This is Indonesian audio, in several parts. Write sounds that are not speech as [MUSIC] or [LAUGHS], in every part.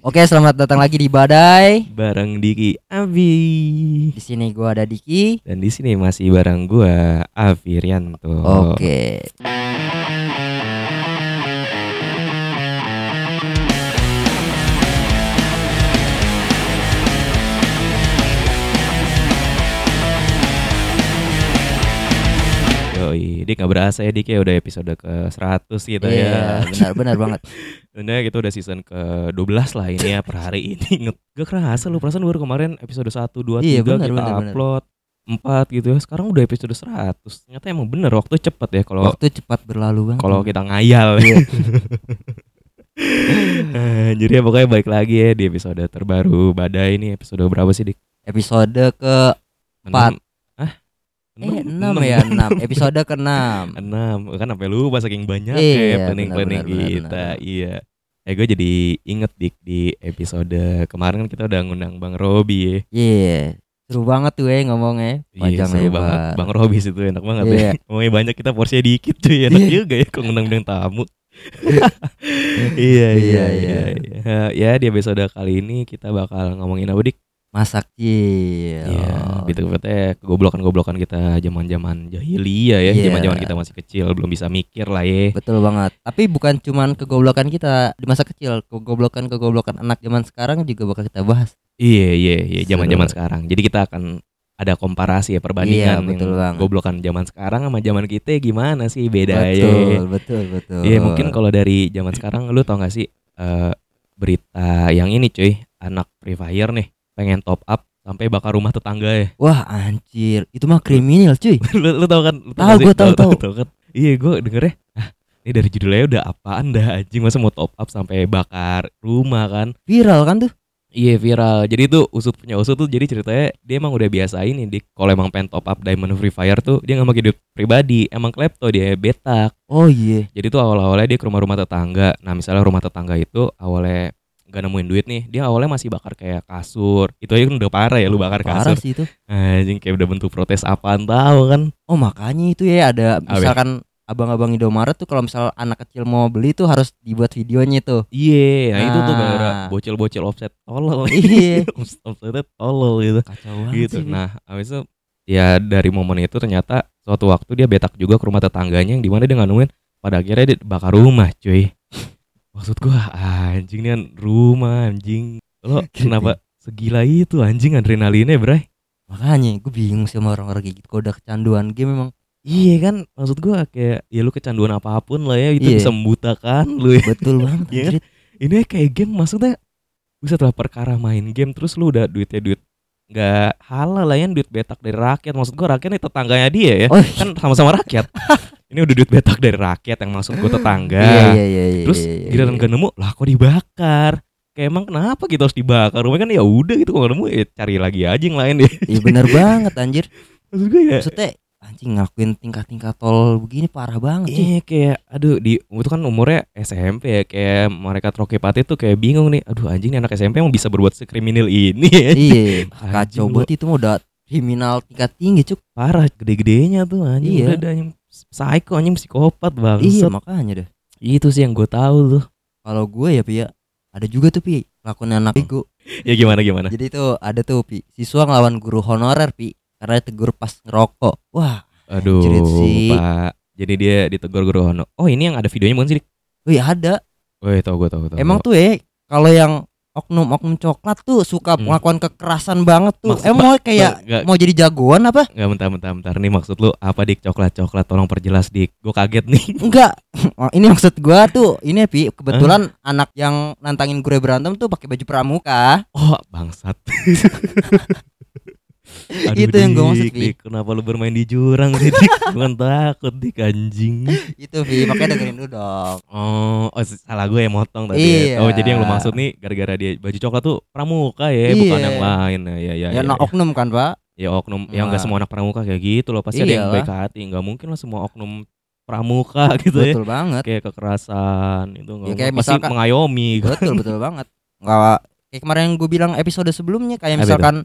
Oke, selamat datang lagi di Badai. bareng Diki Abi Di sini gua ada Diki. dan di sini masih bareng gua Avi Rianto. Oke. Yoi, Dik nggak berasa ya Dik ya udah episode ke 100 gitu Iya, ya. benar benar banget. [LAUGHS] Udah kita gitu, udah season ke-12 lah ini ya per hari [LAUGHS] ini. Gak kerasa lu perasaan baru kemarin episode 1 2 3 iya, bener, kita bener, upload bener. 4 gitu ya. Sekarang udah episode 100. Ternyata emang bener waktu cepet ya kalau Waktu cepat berlalu banget. Kalau kita ngayal. Iya. [LAUGHS] jadi ya pokoknya balik lagi ya di episode terbaru Badai ini episode berapa sih Dik? Episode ke 4 eh 6 ya, 6. Episode ke 6. [LAUGHS] Enam kan sampai lupa saking banyak Iya, ya planning planning benar, benar, benar, kita benar. iya eh gue jadi inget dik di episode kemarin kan kita udah ngundang bang Robi ya Iya. Seru banget tuh ya ngomongnya. iya Panjang seru lebar. banget bang Robi itu enak banget Iya. ya [LAUGHS] ngomongnya banyak kita porsinya dikit cuy enak Iya. juga ya kalau ngundang tamu [LAUGHS] iya iya Iya, iya iya ya di episode kali ini kita bakal ngomongin apa dik Masa kecil. Iya, gitu katanya kegoblokan-goblokan kita zaman-zaman jahiliyah ya, Iya. zaman-zaman kita masih kecil belum bisa mikir lah ya. Betul banget. Tapi bukan cuman kegoblokan kita di masa kecil, kegoblokan-kegoblokan anak zaman sekarang juga bakal kita bahas. Iya iya iya zaman-zaman sekarang. Jadi kita akan ada komparasi ya perbandingan Iya, betul yang banget. goblokan zaman sekarang sama zaman kita gimana sih bedanya. Betul, betul, betul. Iya mungkin kalau dari zaman sekarang lu tau gak sih eh, berita yang ini cuy anak Free Fire nih pengen top up sampai bakar rumah tetangga ya. Wah, anjir. Itu mah kriminal, cuy. [LAUGHS] lu, lu tau kan? Lu Tahu, gak sih? gua tahu, tahu. kan? Iya gue dengernya. Ah, ini dari judulnya udah apaan dah anjing masa mau top up sampai bakar rumah kan? Viral kan tuh? Iya viral. Jadi tuh usut punya usut tuh jadi ceritanya dia emang udah biasa ini dik. Kalau emang pengen top up diamond free fire tuh dia nggak pakai duit pribadi. Emang klepto dia betak. Oh iya. Jadi tuh awal-awalnya dia ke rumah-rumah tetangga. Nah misalnya rumah tetangga itu awalnya gak nemuin duit nih dia awalnya masih bakar kayak kasur itu aja kan udah parah ya lu bakar Parah kasur sih itu. anjing kayak udah bentuk protes apaan tahu kan Oh, makanya itu ya ada misalkan abang-abang Indomaret tuh kalau misal anak kecil mau beli tuh harus dibuat videonya tuh. Iya, nah, itu tuh Nah. gara bocil-bocil offset tolol. [LAUGHS] Iya. [LAUGHS] Offsetnya tolol gitu. Kacau banget Gitu. sih. Nah, habis itu ya dari momen itu ternyata suatu waktu dia betak juga ke rumah tetangganya yang di mana dia nggak nemuin pada akhirnya dia bakar rumah, cuy. Maksud gua anjing nih kan rumah anjing. Lo [LAUGHS] kenapa segila itu anjing adrenalinnya, Bray? Makanya gue bingung sih sama orang-orang kayak gitu. Kalau udah kecanduan game memang Iya kan, maksud gua kayak ya lu kecanduan apa pun lah ya itu Iya. bisa membutakan lu ya. betul banget. [LAUGHS] Iya. anjir. ini kayak game maksudnya bisa setelah perkara main game terus lu udah duitnya duit nggak halal lah ya duit betak dari rakyat maksud gua rakyat nih tetangganya dia ya Oh, kan sama-sama rakyat [LAUGHS] ini udah duit betak dari rakyat yang maksud gua tetangga iya iya iya iya. terus iya, iya, giliran iya. gak nemu lah kok dibakar kayak emang kenapa gitu harus dibakar rumah kan ya udah gitu kalau nemu ya cari lagi aja yang lain deh Iya bener [LAUGHS] banget anjir. maksud gua ya Maksudnya anjing ngakuin tingkat-tingkat tol begini parah banget sih. Iya kayak aduh di itu kan umurnya SMP ya kayak mereka Troke Pati tuh kayak bingung nih aduh anjing nih anak SMP emang bisa berbuat sekriminal ini ya Iya, [LAUGHS] Anjing kacau lu. banget itu udah kriminal tingkat tinggi cuk. parah gede-gedenya tuh anjing Iya. udah ada yang psycho anjing psikopat Iya banget makanya deh. itu sih yang gue tahu tuh Kalau gue ya pi ya ada juga tuh pi lakukan anak bego. [LAUGHS] ya gimana gimana Jadi tuh ada tuh pi siswa ngelawan guru honorer pi karena tegur pas ngerokok. Wah, aduh sih. pak jadi dia ditegur guru Hono oh ini yang ada videonya bukan sih wih ada. Woi tau gue tau tau Emang tuh ya kalau yang oknum-oknum coklat tuh suka Hmm. melakukan kekerasan banget tuh. Maksud- Emang mau kayak nggak- mau jadi jagoan apa? nggak bentar bentar bentar nih maksud lu apa dik coklat coklat tolong perjelas dik gue kaget nih [LAUGHS] Enggak. Oh, ini maksud gua tuh ini pi kebetulan anak yang nantangin gue berantem tuh pakai baju pramuka. oh bangsat [LAUGHS] Itu yang gua maksud, Dik, kenapa lu bermain di jurang sih dik [LAUGHS] bukan takut dik anjing Itu pi makanya dengerin dulu dong. Oh, oh salah gue yang motong tadi. Iya. ya. Oh, jadi yang lu maksud nih gara-gara dia baju coklat tuh pramuka ya, bukan Iya. yang lain. Ya, ya, ya. Ya, ya, ya. oknum kan pak? Ya, oknum, ya nggak Nah. semua anak pramuka kayak gitu loh. Pasti ada yang Iyalah. baik hati. Nggak mungkin lah semua oknum pramuka [LAUGHS] gitu ya. Betul banget. Kayak kekerasan itu nggak Ya, kayak pasti misalkan- mengayomi. gitu. betul betul banget. Enggak kayak kemarin yang gue bilang episode sebelumnya kayak Apa misalkan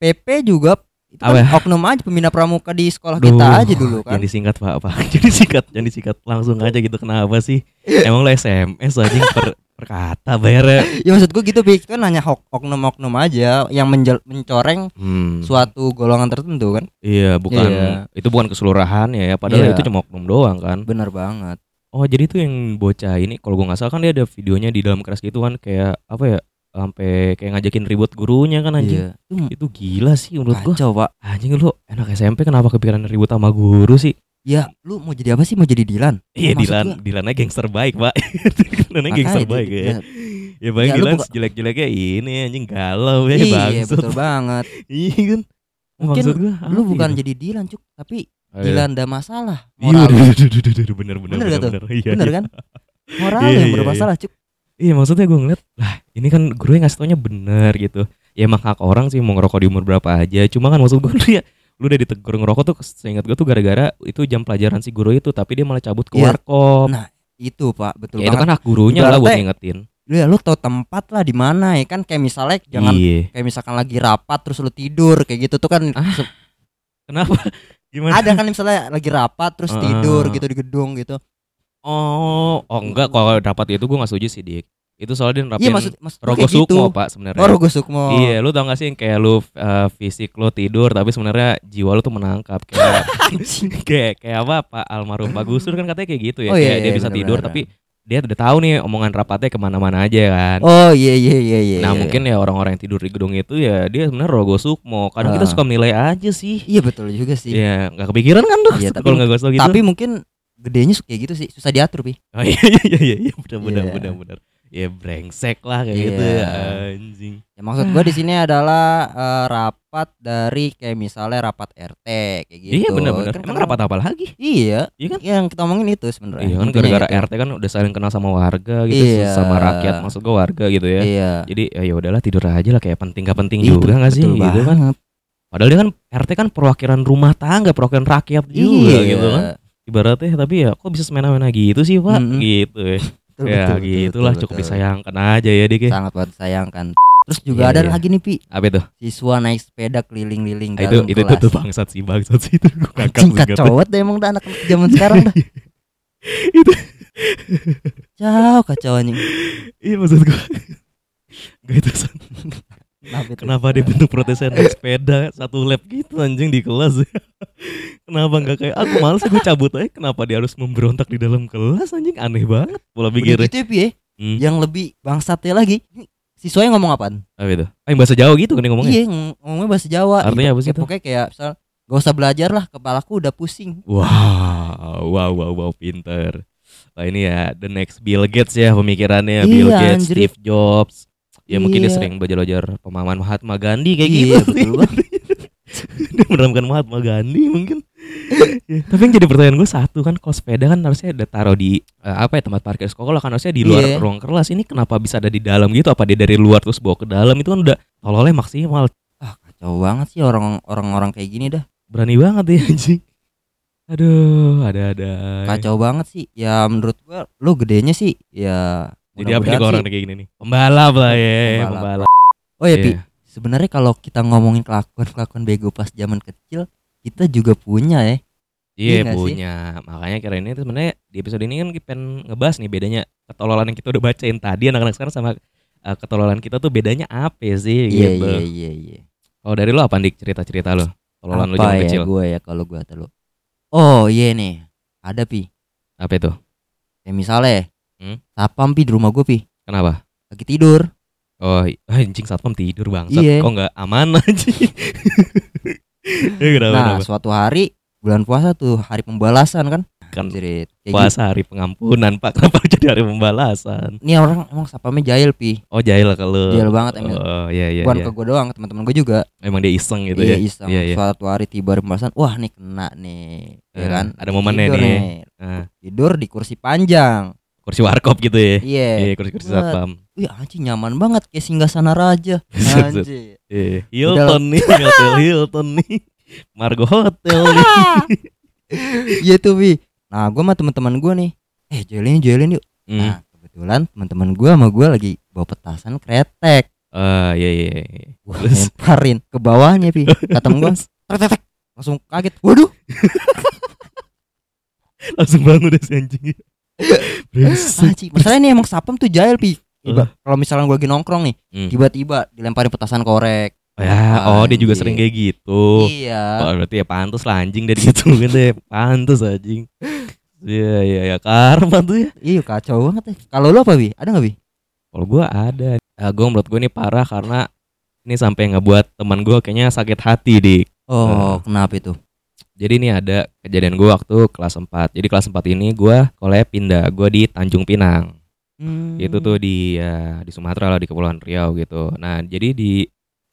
PP juga Itu kan Apa? oknum aja pembina pramuka di sekolah Duh, kita aja dulu kan. Jangan disingkat pak, pak. [LAUGHS] Jadi singkat, jangan disingkat langsung aja gitu. Kenapa sih? [LAUGHS] Emang lo SMS anjing per, perkata bayarnya. [LAUGHS] Ya maksud gua gitu itu kan hanya hok- oknum-oknum aja yang menjel- mencoreng Hmm, suatu golongan tertentu kan. iya bukan Iya. itu bukan keseluruhan ya, ya. Padahal Iya. itu cuma oknum doang kan. Bener banget. Oh jadi tuh yang bocah ini kalau gua nggak salah kan dia ada videonya di dalam kelas gitu kan kayak apa ya sampai kayak ngajakin ribut gurunya kan anjing. Iya. Itu Itu gila sih menurut gua. kacau, Pak. Anjing lu anak SMP kenapa kepikiran ribut sama guru sih? Ya, lu mau jadi apa sih? Mau jadi Dilan? Iya Dilan, gua- Dilannya gangster baik pak. [LAUGHS] Dilannya gangster baik ya. dia- Ya bang Ya, Dilan buka- jelek-jeleknya ini anjing galau ya Iya, betul banget. [LAUGHS] Iya kan. Mungkin Maksud gua, Lu bukan ya? jadi Dilan, Cuk, tapi Oh, iya. Dilanda masalah. Iya, Moral. duh, duh, duh, duh, duh, duh, bener bener Bener gak tuh? bener. Iya, Bener iya. kan? Moral Iya, yang iya, bermasalah, Cuk. Iya maksudnya gue ngeliat lah ini kan guru yang ngasih taunya bener gitu. Ya emang hak orang sih mau ngerokok di umur berapa aja. Cuma kan maksud gue lu [LAUGHS] ya lu udah ditegur ngerokok tuh seingat gue tuh gara-gara itu jam pelajaran si guru itu tapi dia malah cabut ke warkop. Nah, itu, Pak, betul ya itu banget. kan hak gurunya lah buat ngingetin. Lu ya lu tau tempat lah di mana ya kan kayak misalnya jangan Iya. kayak misalkan lagi rapat terus lu tidur kayak gitu tuh kan Ah, [LAUGHS] Kenapa? Gimana? ada kan misalnya lagi rapat terus Ah. tidur gitu di gedung gitu. Oh, oh enggak kalau dapat itu gue nggak setuju sih dik. Itu soalnya dia nerapin Iya maksud maksud rogo gitu. sukmo pak sebenarnya. Oh, Rogo Sukmo. Iya, lu tau gak sih yang kayak lu uh, fisik lu tidur tapi sebenarnya jiwa lu tuh menangkap kayak [LAUGHS] [LAUGHS] kayak kayak apa Pak almarhum Pak Gusur kan katanya kayak gitu ya Oh, iya, kayak dia iya, bisa benar, tidur tapi dia udah tahu nih omongan rapatnya ke mana-mana aja kan. Oh iya iya iya iya. nah iya. mungkin ya orang-orang yang tidur di gedung itu ya dia sebenarnya rogo sukmo. Kadang kita Ah. suka menilai aja sih. Iya betul juga sih. Ya nggak kepikiran kan tuh Iya, [LAUGHS] tapi- kalau nggak gue gitu. Tapi mungkin gedenya suka kayak gitu sih, susah diatur, Pi. oh, iya iya iya iya benar benar Iya. benar benar. Ya brengsek lah kayak Iya. gitu anjing. Ya maksud gua di sini adalah eh, rapat dari kayak misalnya rapat RT kayak gitu. Iya benar benar. Kan Emang kadang- rapat apa lagi? Iya, Iya kan? yang kita omongin itu sebenarnya. Iya kan gara-gara itu. RT kan udah saling kenal sama warga gitu Iya. sama rakyat maksud gua warga gitu ya. Iya. Jadi ya ya udahlah tidur aja lah kayak penting gak penting Iya, juga nggak sih betul gitu kan. Padahal dia kan RT kan perwakilan rumah tangga, perwakilan rakyat juga Iya. gitu kan. Ibaratnya tapi ya kok bisa semena-mena gitu sih Pak Mm-mm. gitu ya. Betul, ya betul, gitulah betul, cukup betul. disayangkan aja ya Dik. ya. Sangat banget sayangkan. Terus juga Iya, ada iya. lagi nih Pi, Apa itu? siswa naik sepeda keliling-liling Ah, itu itu, itu tuh bangsat sih bangsat sih [LAUGHS] itu Anjing kacau banget deh emang dah anak zaman [LAUGHS] sekarang dah. Itu. Kacau kacau anjing. Iya maksud gua. Gak itu. Kenapa? Kenapa dia bentuk protesnya naik sepeda satu lap gitu anjing di kelas [LAUGHS] Kenapa nggak kayak aku males gue cabut aja Kenapa dia harus memberontak di dalam kelas anjing Aneh banget pola pikirnya gitu ya Pi ya. Hmm. Yang lebih bangsatnya lagi, siswanya ngomong apaan? Apa itu? Ah, yang bahasa Jawa gitu kan ngomongnya Iya, ng- ngomongnya bahasa Jawa. Artinya apa sih Kayak- itu? Pokoknya kayak misal Gak usah belajar lah, kepalaku udah pusing. Wow, wow, wow, wow, pinter. Wah ini ya the next Bill Gates ya pemikirannya Iya, Bill Gates, anjir. Steve Jobs. Ya mungkin dia Iya. sering belajar pemahaman Mahatma Gandhi kayak Iya, gitu. betul banget. [LAUGHS] dia meneramkan Mahatma Gandhi mungkin. [LAUGHS] Ya, Tapi yang jadi pertanyaan gue satu kan kalau sepeda kan harusnya ada taruh di eh, apa ya tempat parkir sekolah kan harusnya di luar Iya. ruang kelas. Ini kenapa bisa ada di dalam gitu? Apa dia dari luar terus bawa ke dalam? Itu kan udah tololnya maksimal. Ah, kacau banget sih orang orang-orang kayak gini dah. Berani banget ya anjing. Aduh, ada-ada. Kacau banget sih. Ya menurut gua lu gedenya sih ya Jadi apa nih kalau orang kayak gini nih? Pembalap lah ya, Pembalap. pembalap. Oh ya Pi, Iya. sebenarnya kalau kita ngomongin kelakuan-kelakuan bego pas zaman kecil, kita juga punya ya. Iya Iya nggak sih? punya. Makanya kira ini tuh sebenarnya di episode ini kan kita pengen ngebahas nih bedanya ketololan yang kita udah bacain tadi anak-anak sekarang sama uh, ketololan kita tuh bedanya apa sih Iya gitu. iya iya iya. Kalau dari lo apa dik cerita-cerita lo? Tololan lo zaman ya kecil. gue ya kalau gua terlalu. Oh iya nih, ada Pi. Apa itu? Kayak misalnya, Hmm? sapam Pi di rumah gua Pi, Kenapa? lagi tidur. Oh, ah, anjing satpam tidur bangsat. Iya. Kok nggak aman [LAUGHS] anjing? Ya, kenapa, Nah, kenapa? suatu hari bulan puasa tuh hari pembalasan kan. Kan Jerit. Kayak gitu. puasa hari pengampunan pak kenapa [LAUGHS] jadi hari pembalasan Ini orang emang sapamnya jahil Pi. oh jahil kalau Jahil banget emang. oh iya iya, Bukan iya. ke gua doang, teman-teman gua juga. emang dia iseng gitu iya, ya iseng. iya iya Suatu hari tiba hari pembalasan, wah nih kena nih. Ya Eh, kan? ada momennya Tidur nih. Ah, Tidur di kursi panjang. Kursi warkop gitu ya Iya. iya kursi-kursi Buat. satpam Wih anjing nyaman banget kayak singgah raja. Set, set. Anjir. Iya, Hilton nih, [LAUGHS] Hotel Hilton nih. Margo Hotel nih. [LAUGHS] Iya tuh Wi. Nah gue sama teman-teman gue nih. Eh joelin joelin yuk. Hmm. Nah kebetulan teman-teman gue sama gue lagi bawa petasan kretek. Ah, iya iya. iya. Wah Terus? lemparin ke bawahnya Pi. Kata gue tek tek tek. langsung kaget waduh [LAUGHS] Langsung bangun deh si anjing. [LAUGHS] Brengsek. anjing masalahnya nih emang sapam tuh jahil pi Tiba- Uh. kalau misalnya gue lagi nongkrong nih Hmm. tiba-tiba dilemparin petasan korek Ya, oh dia juga sering kayak gitu. iya Oh, berarti ya pantas lah anjing dari situ kan deh. Pantas anjing. Iya iya ya karma tuh ya. iya kacau banget ya kalau lu apa bi ada nggak bi Kalau gua ada. Uh, gue menurut gue ini parah karena ini sampai ngebuat teman gua kayaknya sakit hati dik. oh kenapa itu Jadi ini ada kejadian gua waktu kelas 4 Jadi kelas 4 ini gua kolej pindah. Gua di Tanjung Pinang. Hmm. Itu tuh di ya, di Sumatera lah di Kepulauan Riau gitu. Nah jadi di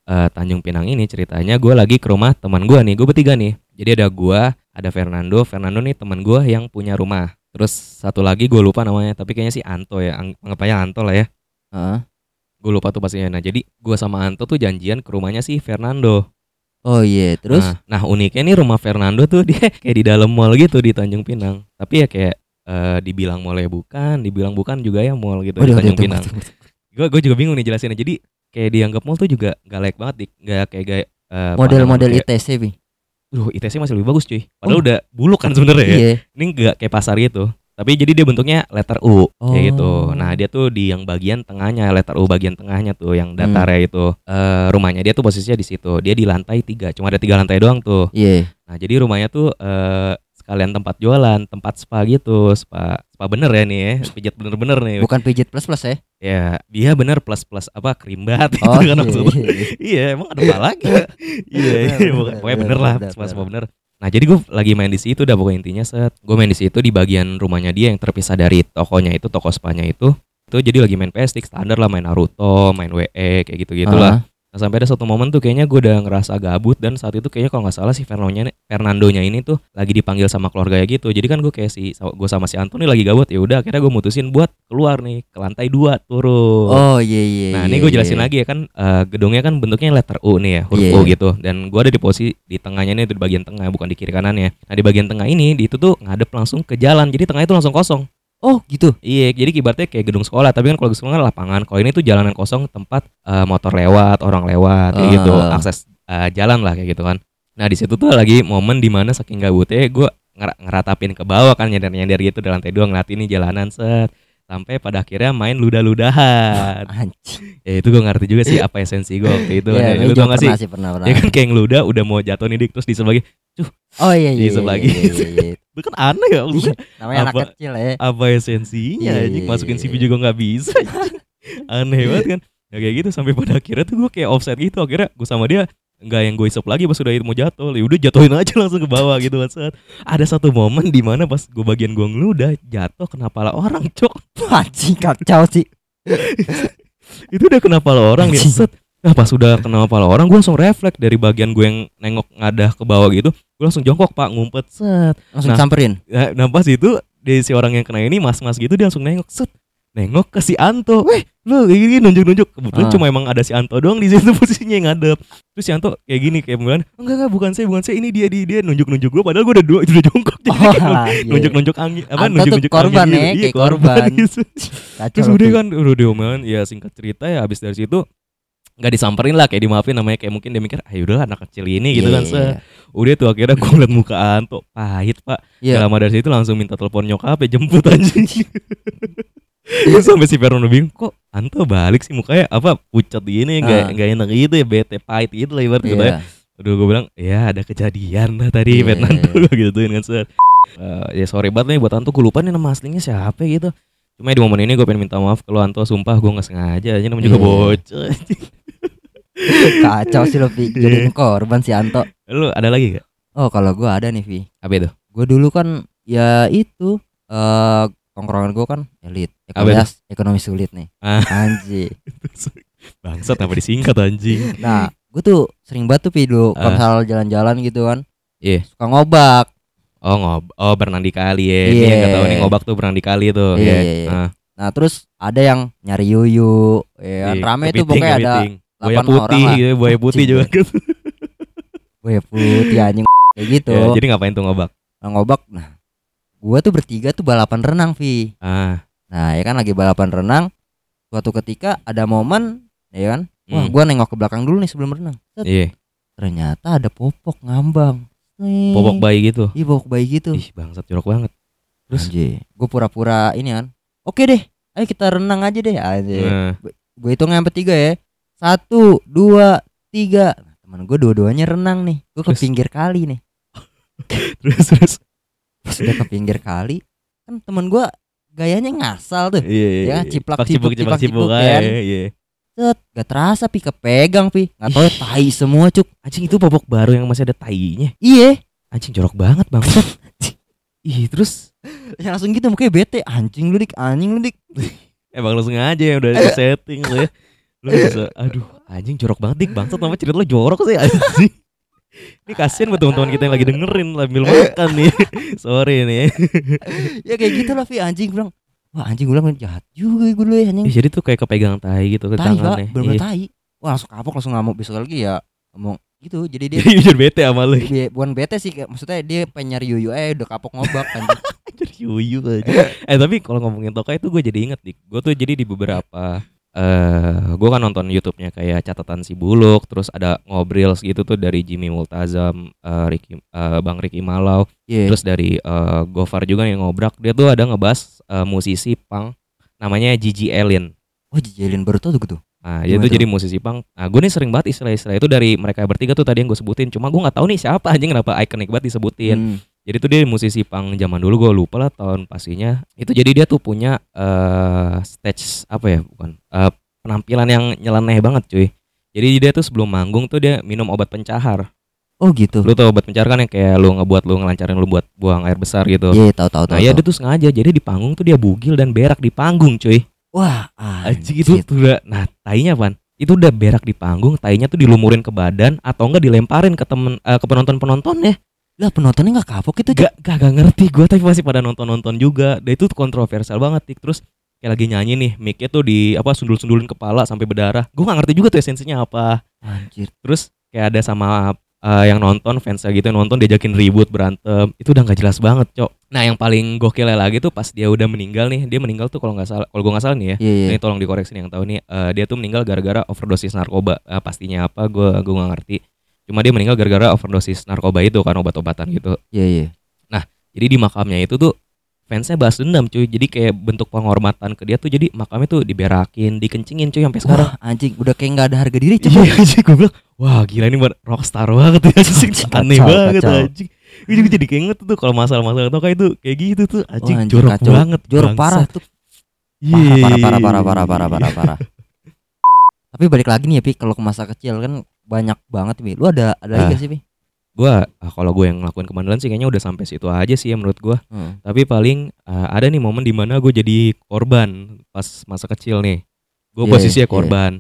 eh, Tanjung Pinang ini ceritanya gua lagi ke rumah teman gua nih. Gue bertiga nih. Jadi ada gua, ada Fernando. Fernando nih teman gua yang punya rumah. Terus satu lagi gue lupa namanya Tapi kayaknya si Anto ya. Ang- Anggap aja Anto lah ya. Heeh. Gue lupa tuh pastinya. Nah jadi gua sama Anto tuh janjian ke rumahnya si Fernando oh iya terus Nah, nah, uniknya nih rumah Fernando tuh dia [LAUGHS] kayak di dalam mall gitu di Tanjung Pinang. Tapi ya kayak eh, dibilang mall ya bukan, dibilang bukan juga ya mall gitu di Waduh, Tanjung Pinang. Gue gue juga bingung nih jelasinnya. Jadi kayak dianggap mall tuh juga gak layak banget, dik. Gak kayak gak eh, model-model kayak, ITC bi Duh, ITC masih lebih bagus cuy. Padahal Oh. udah buluk kan sebenarnya ya. iya Ini gak kayak pasar gitu. Tapi jadi dia bentuknya letter U kayak gitu. Oh. Nah, dia tuh di yang bagian tengahnya, letter U bagian tengahnya tuh yang Hmm. datarnya itu. Eh rumahnya dia tuh posisinya di situ. Dia di lantai tiga, cuma ada tiga lantai doang tuh. iya Nah, jadi rumahnya tuh eh sekalian tempat jualan, tempat spa gitu, spa spa bener ya nih ya, pijat bener-bener nih. bukan pijit plus plus ya Ya, dia bener plus plus apa krimbat gitu oh kan iya, maksudnya. iya, iya. Iya, emang ada apa lagi? [LAUGHS] Iya, iya, Bener, pokoknya- bener, bener lah, bener, spa spa bener. bener. Nah, jadi gue lagi main di situ dah pokoknya intinya set. Gue main di situ di bagian rumahnya dia yang terpisah dari tokonya itu, toko spanya itu. Itu jadi lagi main PS standar lah main Naruto, main WE kayak gitu-gitulah. Ah, Nah, sampai ada satu momen tuh kayaknya gue udah ngerasa gabut dan saat itu kayaknya kalau nggak salah si Fernandonya Fernandonya ini tuh lagi dipanggil sama keluarga gitu. Jadi kan gue kayak si gue sama si Antoni lagi gabut ya udah akhirnya gue mutusin buat keluar nih ke lantai dua turun. oh iya iya Nah, iya, ini gue jelasin iya. lagi ya kan eh, gedungnya kan bentuknya letter U nih ya, huruf Iya, U iya. gitu. Dan gue ada di posisi di tengahnya nih di bagian tengah bukan di kiri kanannya. Nah, di bagian tengah ini di itu tuh ngadep langsung ke jalan. Jadi tengah itu langsung kosong. Oh gitu Iya, jadi kibarnya kayak gedung sekolah, tapi kan kalau gedung sekolah kan lapangan. Kalau ini tuh jalanan kosong, tempat eh, motor lewat, orang lewat, Ah. gitu, akses eh, jalan lah kayak gitu kan. Nah di situ tuh lagi momen di mana saking gabutnya gue ngeratapin ke bawah kan nyender nyender gitu di lantai dua ngeliatin nih jalanan set sampai pada akhirnya main ludah-ludahan. [LAUGHS] anjing ya itu gue ngerti juga sih apa esensi gue waktu itu. Iya, Ya, ini lu tau gak sih? pernah sih pernah pernah Ya kan kayak ngeludah udah mau jatuh nih dik terus di sebelah oh iya iya Diisep iya, lagi. iya, iya, iya. Itu kan aneh ya maksudnya. [LAUGHS] Namanya anak Apa? kecil ya. apa esensinya anjing? iya, masukin iya, CV iya. juga nggak bisa [LAUGHS] aneh banget kan? Ya kayak gitu sampai pada akhirnya tuh gue kayak offset gitu. Akhirnya gue sama dia nggak yang gue isep lagi pas udah mau jatuh. Ya udah jatuhin aja [LAUGHS] langsung ke bawah gitu kan ada satu momen di mana pas gue bagian gue ngeludah jatuh kena pala orang cok. Anjing kacau sih. Itu udah kena pala orang ya set nah pas udah kena pala orang gue langsung refleks dari bagian gue yang nengok ngadah ke bawah gitu gue langsung jongkok pak ngumpet set langsung Nah. samperin Nah, nah pas itu di si orang yang kena ini mas-mas gitu dia langsung nengok set nengok ke si Anto, weh lu kayak gini nunjuk-nunjuk kebetulan Ah. cuma emang ada si Anto doang di situ [LAUGHS] posisinya yang ngadep terus si Anto kayak gini kayak bilang enggak enggak bukan saya bukan saya ini dia dia dia nunjuk-nunjuk gua padahal gua udah dua udah jongkok jadi Oh, [LAUGHS] kayak iya. nunjuk-nunjuk angin apa nunjuk-nunjuk korban angin ya, gitu. Iya, kayak korban. gitu. [LAUGHS] kacau terus udah kan udah diomelin ya singkat cerita ya abis dari situ nggak disamperin lah kayak dimaafin namanya kayak mungkin dia mikir ah udah anak kecil ini gitu Iya, kan set udah tuh akhirnya gue ngeliat muka Anto pahit pak iya Gak lama dari situ langsung minta telepon nyokap ya jemput anjing [LAUGHS] Terus sampai si Fernando bingung kok Anto balik sih mukanya apa pucat gini nggak Ah. nggak enak gitu ya bete pahit gitu lah ibarat gitu ya. iya Aduh gue bilang ya ada kejadian lah tadi Iya. Fernando gituin kan set. Eh, ya sorry banget nih buat Anto gue lupa nih nama aslinya siapa gitu. Cuma di momen ini gue pengen minta maaf kalau Anto sumpah gue nggak sengaja aja namanya juga Iya. bocah. kacau sih lo Iya. jadi korban si Anto Lu ada lagi gak? oh kalau gua ada nih Vi Apa itu? gue dulu kan ya itu eh tongkrongan gue kan elit Apa ekonomi, ekonomi sulit nih Ah. anjing [LAUGHS] Bangsat apa disingkat anjing? nah gue tuh sering banget tuh Pi dulu misal jalan-jalan gitu kan Iya. suka ngobak Oh ngob, oh berenang di kali ya. Ini Iya. yang gak tahu nih ngobak tuh berenang di kali tuh. Iya, ya. iya, iya. Ah, nah terus ada yang nyari yuyu ya kan iya, rame kepiting, pokoknya ada buaya 8 putih, orang gitu, buaya putih juga kan. [LAUGHS] Buaya putih anjing [LAUGHS] kayak gitu Ya, jadi ngapain tuh ngobak? Nah, ngobak nah gua tuh bertiga tuh balapan renang Vi Ah, nah ya kan lagi balapan renang suatu ketika ada momen ya kan wah Hmm. gua nengok ke belakang dulu nih sebelum renang iya. ternyata ada popok ngambang. Popok bayi gitu. Iya popok bayi gitu. Ih, bangsat jorok banget. Terus gue pura-pura ini kan. Oke deh, ayo kita renang aja deh. Anjir. nah, Gue hitung yang bertiga ya. Satu, dua, tiga. Nah, teman gue dua-duanya renang nih. Gue ke pinggir kali nih. [LAUGHS] terus terus. Pas udah ke pinggir kali, kan teman gue gayanya ngasal tuh. Iya, iya. Ya, iya. ciplak, Pak cibuk, ciplak, aja, kan. iya. Set, gak terasa pi kepegang pi. Gak tau tai semua cuk. Anjing itu popok baru yang masih ada tainya. Iya. Anjing jorok banget bangsat. [LAUGHS] Ih, terus Ya langsung gitu mukanya bete. Anjing lu dik, anjing lu dik. [LAUGHS] emang langsung aja yang udah di setting lu ya. Lu bisa aduh anjing jorok banget dik bangsat nama cerita lu jorok sih anjing. Ini kasihan buat teman-teman kita yang lagi dengerin sambil makan nih. [LAUGHS] Sorry nih. ya kayak gitu lah pi anjing bilang. Wah anjing gue bilang jahat juga gue dulu ya anjing. Ih, jadi tuh kayak kepegang tai gitu ke tai tangannya. bener Iya. tai wah langsung kapok langsung ngamuk besok lagi ya ngomong gitu jadi dia Jadi bete sama lu. dia bukan bete sih kayak maksudnya dia pengen nyari yuyu eh udah kapok ngobak kan Jadi [LAUGHS] yuyu aja. eh tapi kalau ngomongin Toka itu gue jadi inget dik. Gue tuh jadi di beberapa eh gue kan nonton YouTube-nya kayak catatan si Buluk, terus ada ngobrol gitu tuh dari Jimmy Multazam, eh, Ricky, eh, Bang Ricky Malau, Iya. terus dari eh, Gofar juga yang ngobrak. Dia tuh ada ngebahas eh, musisi punk namanya Gigi Allen. oh Jijelin baru tau tuh Nah, dia Gimana tuh tuh? jadi musisi punk. Nah, gue nih sering banget istilah-istilah itu dari mereka bertiga tuh tadi yang gue sebutin. Cuma gue nggak tahu nih siapa anjing kenapa ikonik banget disebutin. Hmm. Jadi tuh dia musisi punk zaman dulu gue lupa lah tahun pastinya. Itu jadi dia tuh punya eh stage apa ya bukan eh, penampilan yang nyeleneh banget cuy. Jadi dia tuh sebelum manggung tuh dia minum obat pencahar. oh gitu Lu tau obat pencahar kan yang kayak lu ngebuat lu ngelancarin lu buat buang air besar gitu. iya tahu tahu tahu Nah ya tahu. dia tuh sengaja jadi di panggung tuh dia bugil dan berak di panggung cuy. wah Anjing itu tuh udah nah tainya pan itu udah berak di panggung tainya tuh dilumurin ke badan atau enggak dilemparin ke temen eh, ke penonton penontonnya lah penontonnya nggak kapok itu gak gak, gak ngerti gue tapi masih pada nonton nonton juga. Dan itu kontroversial banget Tik. terus kayak lagi nyanyi nih mic tuh di apa sundul sundulin kepala sampai berdarah. Gue gak ngerti juga tuh esensinya apa. Anjir. Terus kayak ada sama eh, yang nonton fansnya gitu yang nonton diajakin ribut berantem. Itu udah nggak jelas banget cok. Nah yang paling gokilnya lagi tuh pas dia udah meninggal nih. Dia meninggal tuh kalau nggak salah kalau gue nggak salah nih ya. Iya iya. Ini tolong dikoreksi nih yang tahu nih. Eh, dia tuh meninggal gara-gara overdosis narkoba. Eh, pastinya apa? Gue gue nggak ngerti cuma dia meninggal gara-gara overdosis narkoba itu kan obat-obatan gitu. Iya iya. Jadi di makamnya itu tuh fansnya bahas dendam cuy. Jadi kayak bentuk penghormatan ke dia tuh jadi makamnya tuh diberakin dikencingin cuy sampai sekarang. Wah, anjing udah kayak nggak ada harga diri Iya coba [LAUGHS] anjing gue bilang Wah gila ini buat rockstar banget ya anjing. Kacau, Aneh banget kacau. anjing. Gue juga jadi kayak inget tuh kalau masalah-masalah Toka itu kayak gitu tuh anjing, Wah, anjing, jorok kacau. banget jorok parah tuh. Iya. parah parah parah parah parah parah parah. [LAUGHS] Tapi balik lagi nih ya pi kalau ke masa kecil kan banyak banget pi lu ada ada lagi Ah. gak sih pi Gua ah, kalau gue yang ngelakuin kemandelan sih kayaknya udah sampai situ aja sih ya menurut gua. Hmm. Tapi paling ah, ada nih momen di mana gue jadi korban pas masa kecil nih. Gue Iya, posisinya iya. korban.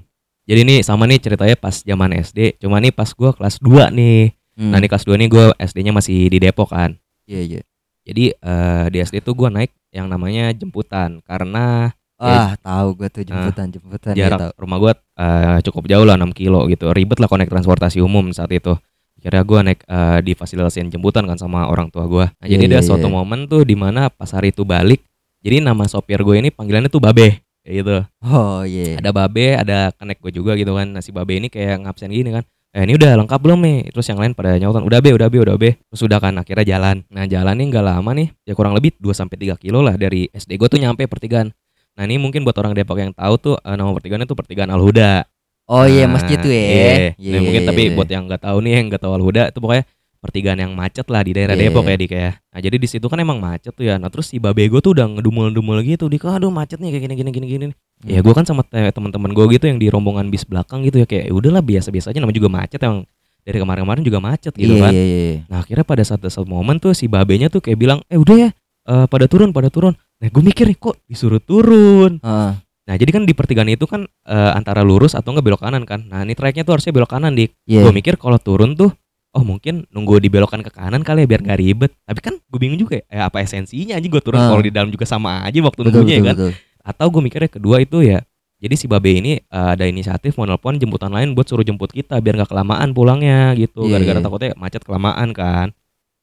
Jadi nih sama nih ceritanya pas zaman SD. Cuma nih pas gua kelas 2 nih. Hmm. Nah nih kelas 2 nih gue SD-nya masih di Depok kan. Iya iya. Jadi eh, di SD tuh gue naik yang namanya jemputan. Karena ah tahu gue tuh jemputan jemputan iya, jarak tahu. rumah gue eh, cukup jauh lah 6 kilo gitu. Ribet lah konek transportasi umum saat itu. Akhirnya gue naik eh, di fasilitasin jemputan kan sama orang tua gue. Nah, Iya, jadi ada iya, suatu iya. momen tuh di mana pas hari itu balik. Jadi nama sopir gue ini panggilannya tuh Babe kayak gitu. oh iya Ada Babe, ada kenek gue juga gitu kan. Nah si Babe ini kayak ngabsen gini kan. Eh ini udah lengkap belum nih? Terus yang lain pada nyautan, udah be, udah be, udah be. Terus udah kan akhirnya jalan. Nah jalan nih nggak lama nih, ya kurang lebih 2 sampai 3 kilo lah dari SD gue tuh nyampe pertigaan. Nah ini mungkin buat orang Depok yang tahu tuh eh, nama pertigaannya tuh pertigaan Al Huda. oh iya Nah, masjid tuh ya Iya. Iya, Nah, mungkin iya, tapi iya. buat yang nggak tahu nih yang nggak tahu Al Huda itu pokoknya pertigaan yang macet lah di daerah Iya, Depok iya. ya di kayak. Nah jadi di situ kan emang macet tuh ya. Nah terus si babe gue tuh udah ngedumel-dumel gitu di aduh macet nih kayak gini gini gini gini. Hmm. Ya gue kan sama te- teman-teman gue gitu yang di rombongan bis belakang gitu ya kayak "Ya udahlah biasa-biasa aja namanya juga macet emang dari kemarin-kemarin juga macet gitu iya, kan. iya iya iya Nah akhirnya pada satu satu momen tuh si babenya tuh kayak bilang eh udah ya eh, pada turun pada turun. Nah gue mikir nih kok disuruh turun. Heeh. Nah jadi kan di pertigaan itu kan eh, antara lurus atau enggak belok kanan kan. Nah ini tracknya tuh harusnya belok kanan dik. Iya. Gue mikir kalau turun tuh oh mungkin nunggu dibelokkan ke kanan kali ya biar nggak ribet. Tapi kan gue bingung juga ya eh, apa esensinya aja gue turun Ah. kalau di dalam juga sama aja waktu betul nunggunya ya betul kan. betul Atau gue mikirnya kedua itu ya jadi si Babe ini eh, ada inisiatif mau nelpon jemputan lain buat suruh jemput kita biar nggak kelamaan pulangnya gitu. Iya, Gara-gara iya. takutnya macet kelamaan kan.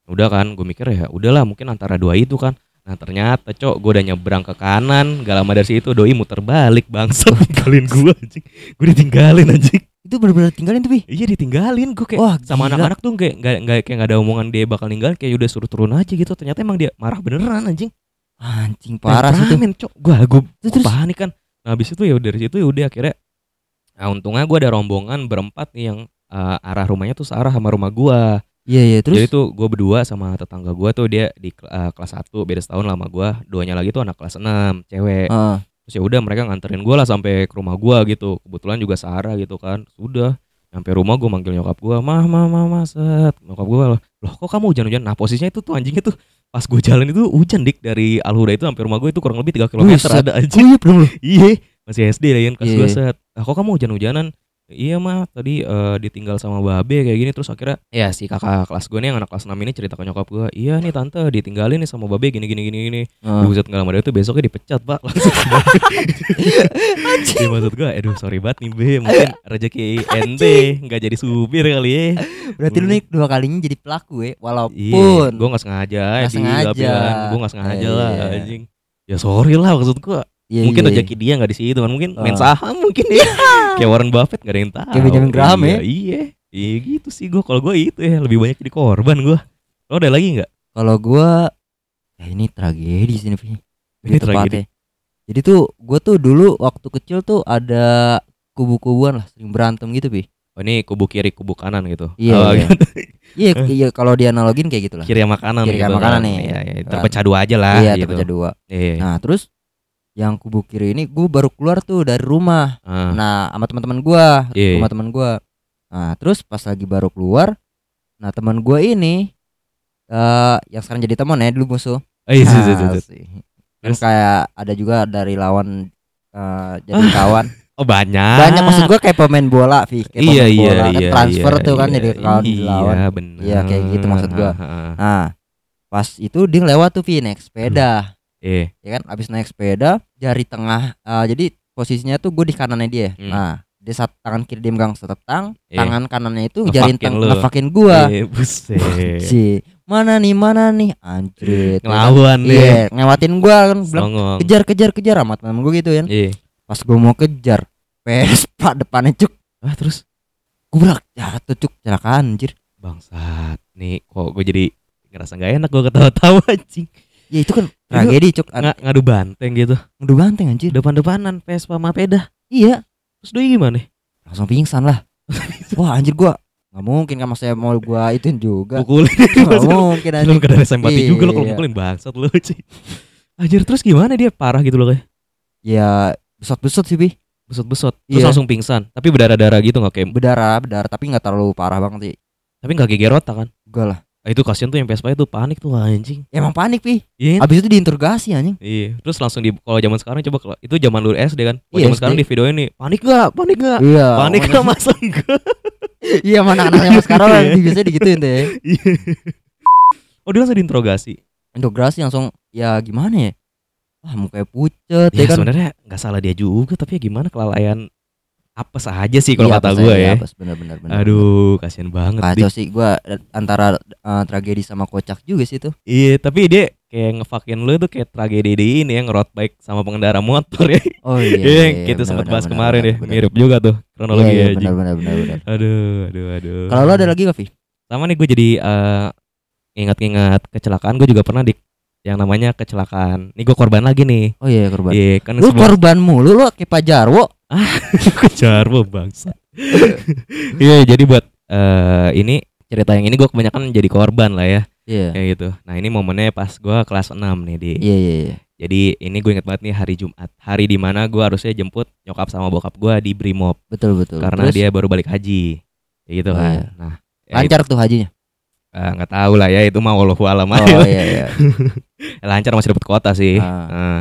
Udah kan, gue mikir ya udahlah mungkin antara dua itu kan. Nah ternyata cok gue udah nyebrang ke kanan Gak lama dari situ doi muter balik bangsat Tinggalin gue anjing Gue ditinggalin anjing itu itu benar-benar tinggalin tuh, Pi. Iya ditinggalin gue kayak Wah, sama anak-anak tuh kayak nggak nggak kayak nggak ada omongan dia bakal ninggalin kayak udah suruh turun aja gitu. Ternyata emang dia marah beneran anjing. Anjing parah sih itu. Cok. Gua terus? panik kan. Nah, habis itu ya dari situ ya udah akhirnya Nah, untungnya gua ada rombongan berempat nih yang eh, arah rumahnya tuh searah sama rumah gua. Iya, iya, terus Jadi tuh gue berdua sama tetangga gua tuh dia di eh, kelas 1 beda setahun lama gua. Duanya lagi tuh anak kelas 6 cewek. Heeh. Terus ya udah mereka nganterin gua lah sampai ke rumah gua gitu. Kebetulan juga searah gitu kan. Sudah sampai rumah gua manggil nyokap gua, "Mah, mah, mah, mah, set." Nyokap gua loh, "Loh, kok kamu hujan-hujan?" Nah, posisinya itu tuh anjingnya tuh pas gue jalan itu hujan dik dari Alhuda itu sampai rumah gue itu kurang lebih 3 km ada anjing. Kuyup dong lu. Iya, masih SD lah kan kelas Iya. dua set. Ah, kok kamu hujan-hujanan? Iya mah tadi eh, ditinggal sama babe kayak gini terus akhirnya ya si kakak kelas gue nih yang anak kelas 6 ini cerita ke nyokap gue. Iya nih tante ditinggalin nih sama babe gini gini gini gini. Heeh. buset nggak lama dari itu besoknya dipecat pak langsung Iya maksud gue aduh sorry banget nih be mungkin rezeki ente nggak jadi supir kali ya. Berarti lu nih dua kalinya jadi pelaku ya, iya walaupun gue nggak sengaja di sengaja. gue nggak sengaja Iya, lah iya. anjing. Ya sorry lah maksud gue Iya, mungkin iya. rezeki dia nggak di situ kan mungkin main Ah. saham mungkin ya [LAUGHS] kayak Warren Buffett nggak ada yang tahu Kayak Benjamin Graham iya, ya. iya iya gitu sih gue kalau gue itu ya lebih banyak jadi korban gue lo ada lagi nggak Kalau gua ya ini tragedi sini, Pi. Ini Lebih tepatnya. Jadi tuh gua tuh dulu waktu kecil tuh ada kubu-kubuan lah, sering berantem gitu, Pi. oh ini kubu kiri kubu kanan gitu Iya, Oh, iya. [LAUGHS] Iya, iya kalau dianalogin kayak gitu lah. kiri sama kanan Kiri gitu sama kanan kan. nih. iya, iya. Kan. terpecah dua aja lah Iya, gitu terpecah dua. iya Nah, terus yang kubu kiri ini gue baru keluar tuh dari rumah. Ah, Nah, sama teman-teman gua, Iya. rumah teman gua. Nah, terus pas lagi baru keluar, nah teman gua ini eh yang sekarang jadi teman ya dulu musuh. eh, iya, iya, iya, Ah, iya. sih. Kan Terus? kayak ada juga dari lawan eh jadi kawan. [LAUGHS] oh banyak Banyak maksud gua kayak pemain bola, Vi. Kayak iya pemain iya bola. Kan iya transfer iya, tuh kan iya, jadi kawan di lawan. iya benar Iya, kayak gitu maksud gua. Ah, ah, ah. Nah, pas itu dia lewat tuh Vi naik sepeda. Iya. Ya kan? Abis naik sepeda jari tengah eh, jadi posisinya tuh gue di kanannya dia. Hmm. nah dia saat tangan kiri dia megang setetang Iya. tangan kanannya itu jari teng lu. ngefakin gua. Eh, buset. Mana nih mana nih? Anjrit kan? ngelawan deh iya ngewatin gua kan. Bilang kejar kejar kejar. Amat temen gue gitu kan. Iya. Pas gue mau kejar Vespa depannya cuk. Ah terus? Gue bilang jatuh cuk. Celakaan anjir. Bangsat. Nih kok gue jadi ngerasa nggak enak gue ketawa-tawa [LAUGHS] anjing ya itu kan tragedi cuk. Nga, ngadu banteng gitu. Ngadu banteng anjir. Depan-depanan Vespa sama peda iya. Terus doi gimana? Langsung pingsan lah. [LAUGHS] Wah anjir gua nggak mungkin kan maksudnya mau gua ituin juga. Pukulin nggak [LAUGHS] mungkin lu anjing gak ada simpati juga lo kalau Iya. pukulin bangsat lu cuy anjir terus gimana dia? Parah gitu loh kayak. Ya besot-besot sih bi. Besot-besot. Terus Iya. langsung pingsan. Tapi berdarah-darah gitu nggak kayak berdarah berdarah. Tapi nggak terlalu parah banget sih. Tapi nggak geger otak kan? Enggak lah Ah, itu kasihan tuh yang Vespa itu panik tuh anjing emang panik pi iya abis itu diinterogasi anjing Iya, terus langsung di kalau zaman sekarang coba kalau itu zaman lu SD kan. Kalau Iya, zaman sekarang di videoin nih, panik gak? Panik gak? iya Panik gak masa enggak? [LAUGHS] iya mana anak-anak yang sekarang Iya. di- biasanya digituin deh [LAUGHS] Iya. oh dia langsung diinterogasi. interogasi langsung ya gimana ya wah mukanya pucet Ya, ya kan sebenarnya nggak salah dia juga, tapi ya gimana kelalaian apa saja sih kalau Iya, kata apes gue aja, ya. apes, bener-bener bener. Aduh, kasihan banget. kacau sih gua eh, antara eh, tragedi sama kocak juga sih itu Iya, tapi dia kayak ngefakin lu tuh kayak tragedi di ini yang road bike sama pengendara motor ya. oh iya, [LAUGHS] Iya, iya, kita sempat bahas bener, kemarin bener, ya. bener. Mirip juga tuh kronologi iya, iya, anjing. bener bener bener Aduh, aduh, aduh. kalau lo ada lagi gak Vi sama nih gue jadi eh, ingat-ingat kecelakaan gue juga pernah di yang namanya kecelakaan. Nih gue korban lagi nih. oh iya korban Iya kan lu sebelum korban mulu lu kayak Jarwo [LAUGHS] kejar bangsa. Iya jadi buat eh ini cerita yang ini gue kebanyakan jadi korban lah ya iya kayak gitu. Nah ini momennya pas gue kelas 6 nih di. iya iya iya Jadi ini gue inget banget nih hari Jumat, hari di mana gue harusnya jemput nyokap sama bokap gue di Brimob betul betul karena Terus, dia baru balik haji, kayak gitu Oh, kan. iya. Nah ya lancar tuh hajinya itu, eh, nggak tahu lah ya itu mah wallahu alam oh iya iya [LAUGHS] lancar masih dapat kuota sih. Ah. Nah.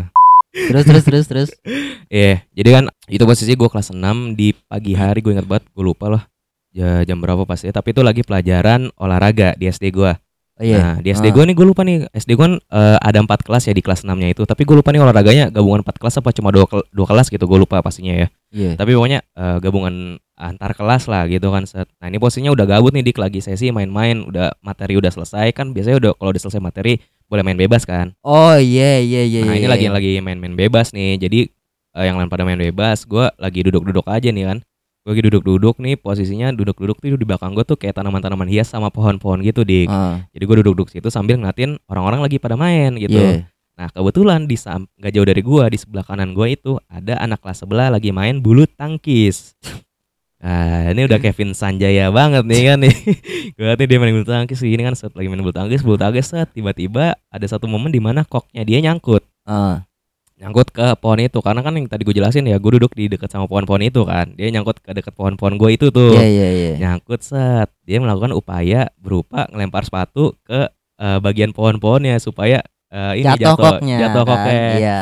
Terus terus terus terus [LAUGHS] Iya, jadi kan itu posisi gue kelas 6 di pagi hari gue ingat banget, gue lupa lah ja, jam berapa pasti. Tapi itu lagi pelajaran olahraga di SD gue. oh, iya Nah di SD Ah. gue nih gue lupa nih, SD gue kan eh, ada empat kelas ya di kelas 6 nya itu. Tapi gue lupa nih olahraganya gabungan empat kelas apa cuma dua, kel- dua kelas gitu, gue lupa pastinya ya. iya Tapi pokoknya eh, gabungan antar kelas lah gitu kan. Set. Nah ini posisinya udah gabut nih dik lagi sesi main-main, udah materi udah selesai kan. Biasanya udah kalau udah selesai materi boleh main bebas kan. oh iya iya iya Nah iya, ini lagi iya. lagi main-main bebas nih. Jadi eh, yang lain pada main bebas, gua lagi duduk-duduk aja nih kan. gue lagi duduk-duduk nih posisinya duduk-duduk tuh di belakang gue tuh kayak tanaman-tanaman hias sama pohon-pohon gitu dik Ah, jadi gue duduk-duduk situ sambil ngeliatin orang-orang lagi pada main gitu iya. nah kebetulan di gak jauh dari gue di sebelah kanan gue itu ada anak kelas sebelah lagi main bulu tangkis Nah, ini udah Kevin Sanjaya banget nih kan nih. [LAUGHS] Gue nih dia main bulu tangkis ini kan set lagi main bulu tangkis, bulu tangkis set tiba-tiba ada satu momen di mana koknya dia nyangkut Ah, nyangkut ke pohon itu karena kan yang tadi gue jelasin ya gue duduk di dekat sama pohon-pohon itu kan dia nyangkut ke dekat pohon-pohon gue itu tuh iya iya iya. nyangkut set dia melakukan upaya berupa ngelempar sepatu ke eh, bagian pohon-pohonnya supaya eh, ini Jatuh jatuh koknya. jatuh kan? koknya Iya.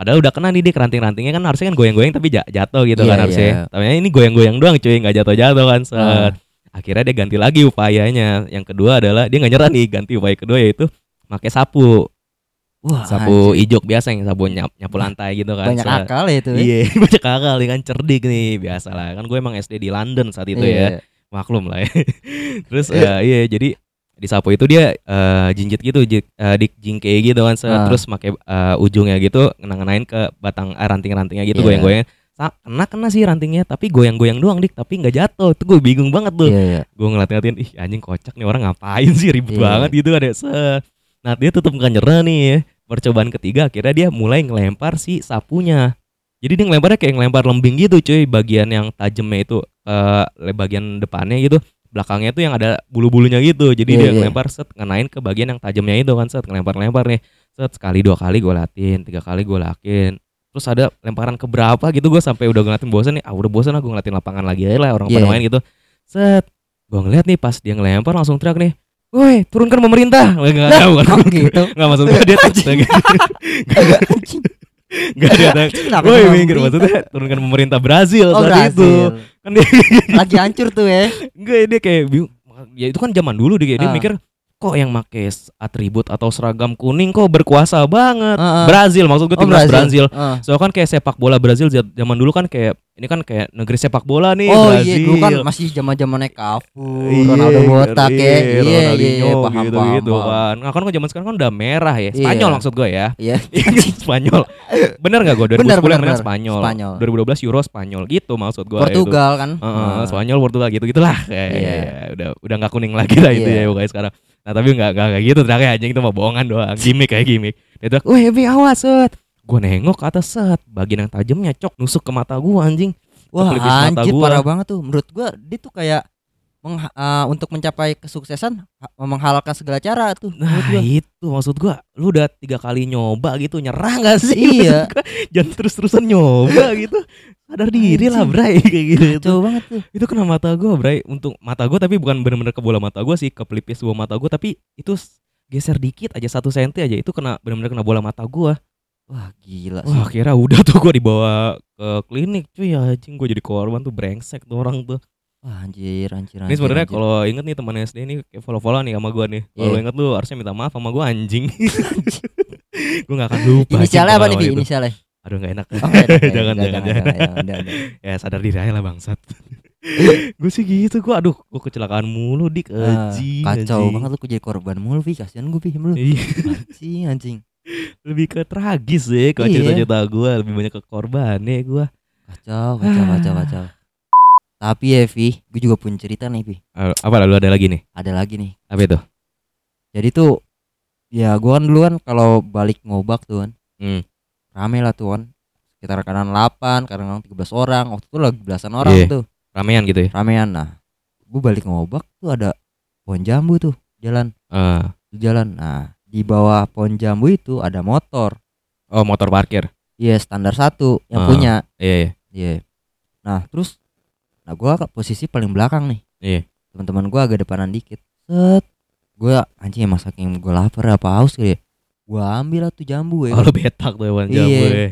Padahal udah kena nih di ranting-rantingnya kan harusnya kan goyang-goyang tapi ja- jatuh gitu Iya, kan harusnya iya. tapi ini goyang-goyang doang cuy nggak jatuh-jatuh kan set Ah. akhirnya dia ganti lagi upayanya yang kedua adalah dia nggak nyerah nih ganti upaya kedua yaitu pakai sapu Wah, sapu anjir. ijuk biasa yang sapu nyap, nyapu lantai gitu kan banyak set. akal ya itu. ya. Iya, [LAUGHS] banyak akal kan cerdik nih biasa lah kan gue emang SD di London saat itu ya Iya. maklum lah ya. [LAUGHS] Terus [LAUGHS] eh, iya jadi di sapu itu dia eh, jinjit gitu, jik, eh, di jingke gitu kan. Ah. terus pakai eh, ujungnya gitu ngena-ngenain ke batang eh, ranting-rantingnya gitu Iya. goyang-goyang. Kena kena sih rantingnya, tapi goyang-goyang doang dik, tapi nggak jatuh. Itu gue bingung banget tuh. Iya iya. Gue ngeliat-ngeliatin, ih anjing kocak nih orang ngapain sih ribet Iya. banget gitu ada. Set. Nah dia tetep nggak nyerah nih ya. Percobaan ketiga akhirnya dia mulai ngelempar si sapunya. Jadi dia ngelemparnya kayak ngelempar lembing gitu cuy Bagian yang tajamnya itu ke bagian depannya gitu Belakangnya tuh yang ada bulu-bulunya gitu. Jadi Iya, dia iya. ngelempar set ngenain ke bagian yang tajamnya itu kan Set ngelempar-lempar nih. Set sekali dua kali gue latin Tiga kali gue lakin Terus ada lemparan ke berapa gitu gue sampai udah ngeliatin bosan nih. Ah udah bosan lah gue ngeliatin lapangan lagi aja lah orang pada Iya. main gitu. Set Gue ngeliat nih pas dia ngelempar langsung teriak nih Woi turunkan pemerintah. Nggak nggak tahu kan. Oh gitu. [LAUGHS] Nggak maksud gue dia lagi [LAUGHS] Anjing. Nggak dia Kenapa Woi minggir. Maksudnya turunkan pemerintah Brazil Oh saat itu. Brazil. Kan dia Lagi hancur tuh ya. enggak dia kayak bingung ya itu kan zaman dulu dia, dia Ah. mikir kok yang make atribut atau seragam kuning kok berkuasa banget Ah, ah. Brazil maksud gue Oh, timnas Brazil, Ah. so kan kayak sepak bola Brazil za- zaman dulu kan kayak ini kan kayak negeri sepak bola nih Oh Brazil iya dulu kan masih zaman zamannya Cafu, Iya, Ronaldo botak ya. iya, Iya iya iya paham gitu, paham. gitu kan. Nah kan zaman sekarang kan udah merah ya. Spanyol Iya. maksud gue ya. Iya. [LAUGHS] Spanyol. Bener gak gue 2010 Bener, bener, bener. Spanyol. Spanyol. 2012 Euro Spanyol gitu maksud gue. Portugal kan. Heeh, Ah. Spanyol Portugal gitu gitulah kayak Iya. ya, udah udah nggak kuning lagi lah itu Iya. ya pokoknya sekarang nah tapi nggak nggak kayak gitu teriaknya anjing itu mah bohongan doang. Gimmick kayak gimmick. Dia teriak weh Evi awas set. Gue nengok ke atas set. Bagian yang tajamnya cok nusuk ke mata gue anjing. Wah anjir parah banget tuh. Menurut gua dia tuh kayak mengha- eh, untuk mencapai kesuksesan ha- menghalalkan segala cara tuh. Nah gua. itu maksud gua Lu udah tiga kali nyoba gitu Nyerah gak sih Iya. Jangan terus-terusan nyoba [LAUGHS] gitu Sadar diri lah. Bray [LAUGHS] Kayak gitu Kacau banget tuh. Itu kena mata gua Bray Untuk mata gua tapi bukan bener-bener ke bola mata gua sih Ke pelipis bawah mata gua Tapi itu geser dikit aja Satu senti aja Itu kena bener-bener kena bola mata gua Wah gila Wah sih. kira udah tuh gua dibawa ke klinik Cuy anjing gua jadi korban tuh Brengsek tuh orang tuh Wah anjir anjir Ini anjir, sebenarnya anjir. kalau inget nih teman SD ini kayak follow-follow nih sama gua nih. Kalau lu inget lu harusnya minta maaf sama gua anjing. [LAUGHS] [LAUGHS] gua gak akan lupa. Inisialnya apa nih Bi? pengalaman itu. Inisialnya? Aduh gak enak. Oh, ada, [LAUGHS] jangan, jangan, jangan, jangan. ya sadar diri aja lah bangsat. gue sih gitu gua aduh gua kecelakaan mulu dik Ah, anjing. Kacau anjing. banget lu jadi korban mulu Bi. Kasihan gue sama lu. Iya, Anjing anjing. lebih ke tragis sih kalau Iya. cerita-cerita gua lebih banyak ke korbannya gua. Kacau kacau kacau kacau. Tapi ya Vi, gue juga punya cerita nih Vi. Apa lalu ada lagi nih? Ada lagi nih. Apa itu? Jadi tuh ya gua kan dulu kan kalau balik ngobak tuh kan Hmm. rame lah tuh kan sekitar kanan 8 kadang 13 orang waktu itu lagi belasan orang Iya. tuh Ramean gitu ya. ramean nah gue balik ngobak tuh ada pohon jambu tuh jalan Eh, di jalan nah di bawah pohon jambu itu ada motor oh motor parkir. iya standar satu yang Ah. punya Iya, iya. iya nah terus nah gua ke posisi paling belakang nih Iya. teman-teman gua agak depanan dikit set gua anjing emang saking gua lapar apa haus kali ya gua ambil lah tuh jambu ya Oh lu betak tuh hewan jambu Iya. ya.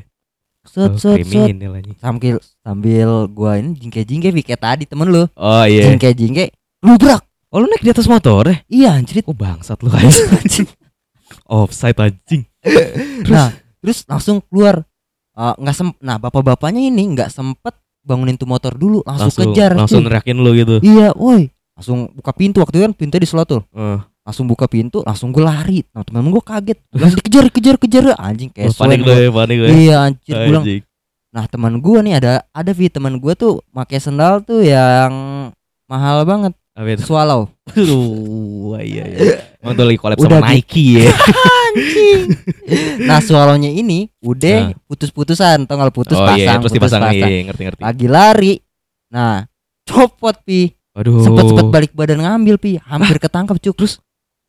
set Oh, set set sambil sambil gua ini jingke-jingke Vi, kayak tadi temen lu Oh iya. jingke-jingke lubrak Oh lu naik di atas motor eh? iya anjir Oh bangsat lu [LAUGHS] anjing. Offside anjing. nah terus langsung keluar Eh, nggak sem nah bapak-bapaknya ini nggak sempet bangunin tuh motor dulu langsung, kejar Langsung cuy. neriakin lu gitu. iya woi langsung buka pintu waktu itu kan pintunya di selotul Eh, langsung buka pintu langsung gue lari nah temen gue kaget langsung dikejar kejar kejar anjing kayak lu panik gua. ya, panik lu. ya. iya anjir gue bilang Anjing. Nah teman gua nih ada ada Vi teman gua tuh pakai sendal tuh yang mahal banget Apa itu? swallow Aduh, iya iya. Emang tuh lagi collab Udah sama Nike ya. [LAUGHS] anjing nah swallownya ini udah Nah. putus-putusan tau nggak putus oh pasang iya, terus putus dipasang pasang iya, ngerti ngerti. lagi lari nah copot pi Aduh. sempet sempet balik badan ngambil pi hampir ketangkep cuk terus